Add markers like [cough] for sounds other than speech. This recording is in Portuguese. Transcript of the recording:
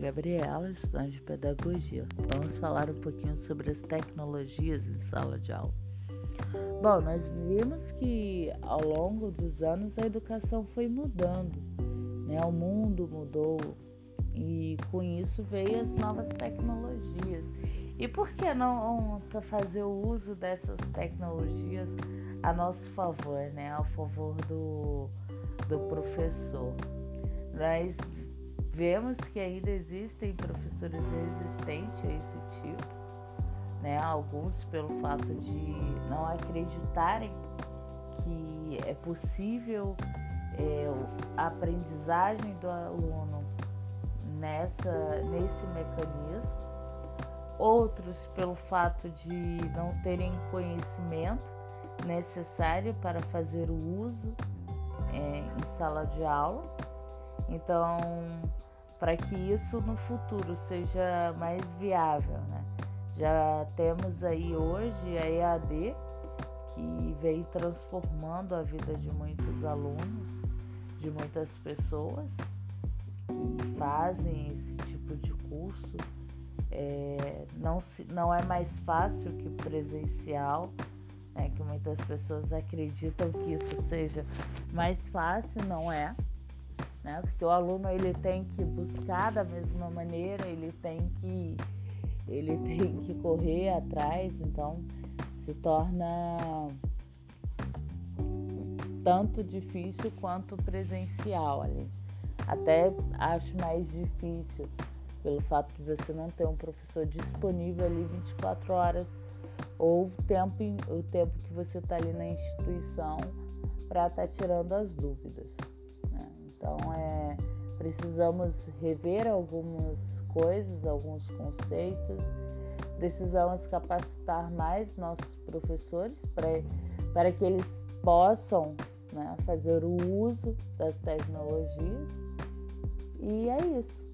Gabriela, estudante de pedagogia. Vamos falar um pouquinho sobre as tecnologias em sala de aula. Bom, nós vimos que ao longo dos anos a educação foi mudando, né? O mundo mudou e com isso veio as novas tecnologias. E por que não fazer o uso dessas tecnologias a nosso favor, né? A favor do, do professor? Nós vemos que ainda existem professores resistentes a esse tipo, né? Alguns pelo fato de não acreditarem que é possível é, a aprendizagem do aluno nessa, nesse mecanismo, outros pelo fato de não terem conhecimento necessário para fazer o uso é, em sala de aula. Então, para que isso no futuro seja mais viável, né? Já temos aí hoje a EAD, que vem transformando a vida de muitos alunos, de muitas pessoas que fazem esse tipo de curso. É, não, se, não é mais fácil que presencial, né, que muitas pessoas acreditam que isso seja mais fácil, não é né? Porque o aluno ele tem que buscar da mesma maneira, ele tem que ele [laughs] tem que correr atrás, então se torna tanto difícil quanto presencial ali. Até acho mais difícil pelo fato de você não ter um professor disponível ali 24 horas ou o tempo, o tempo que você está ali na instituição para estar tá tirando as dúvidas. Precisamos rever algumas coisas, alguns conceitos, precisamos capacitar mais nossos professores para, para que eles possam né, fazer o uso das tecnologias. E é isso.